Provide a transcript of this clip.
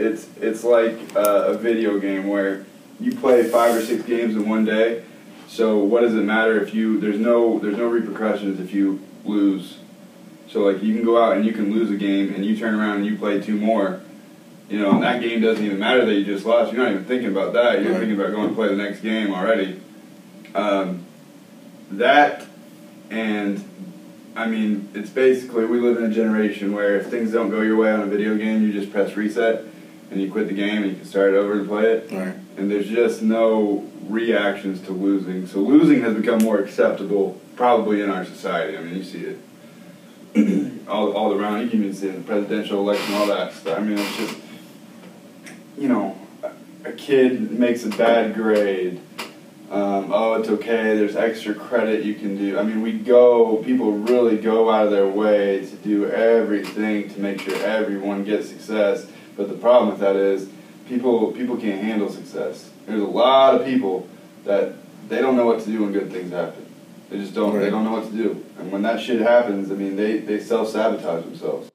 it's it's like uh, a video game where you play five or six games in one day. So what does it matter if you there's no there's no repercussions if you lose. So like you can go out and you can lose a game and you turn around and you play two more. You know, and that game doesn't even matter that you just lost. You're not even thinking about that. You're Right. thinking about going to play the next game already. Um, that and I mean, it's basically we live in a generation where if things don't go your way on a video game, you just press reset and you quit the game and you can start over and play it. Right. And there's just no reactions to losing. So losing has become more acceptable probably in our society. I mean, you see it all all around. You can even see it in the presidential election, all that stuff. I mean, it's just you know, a kid makes a bad grade. Um, oh, it's okay. There's extra credit you can do. I mean, we go. People really go out of their way to do everything to make sure everyone gets success. But the problem with that is, people people can't handle success. There's a lot of people that they don't know what to do when good things happen. They just don't. They don't know what to do. And when that shit happens, I mean, they they self sabotage themselves.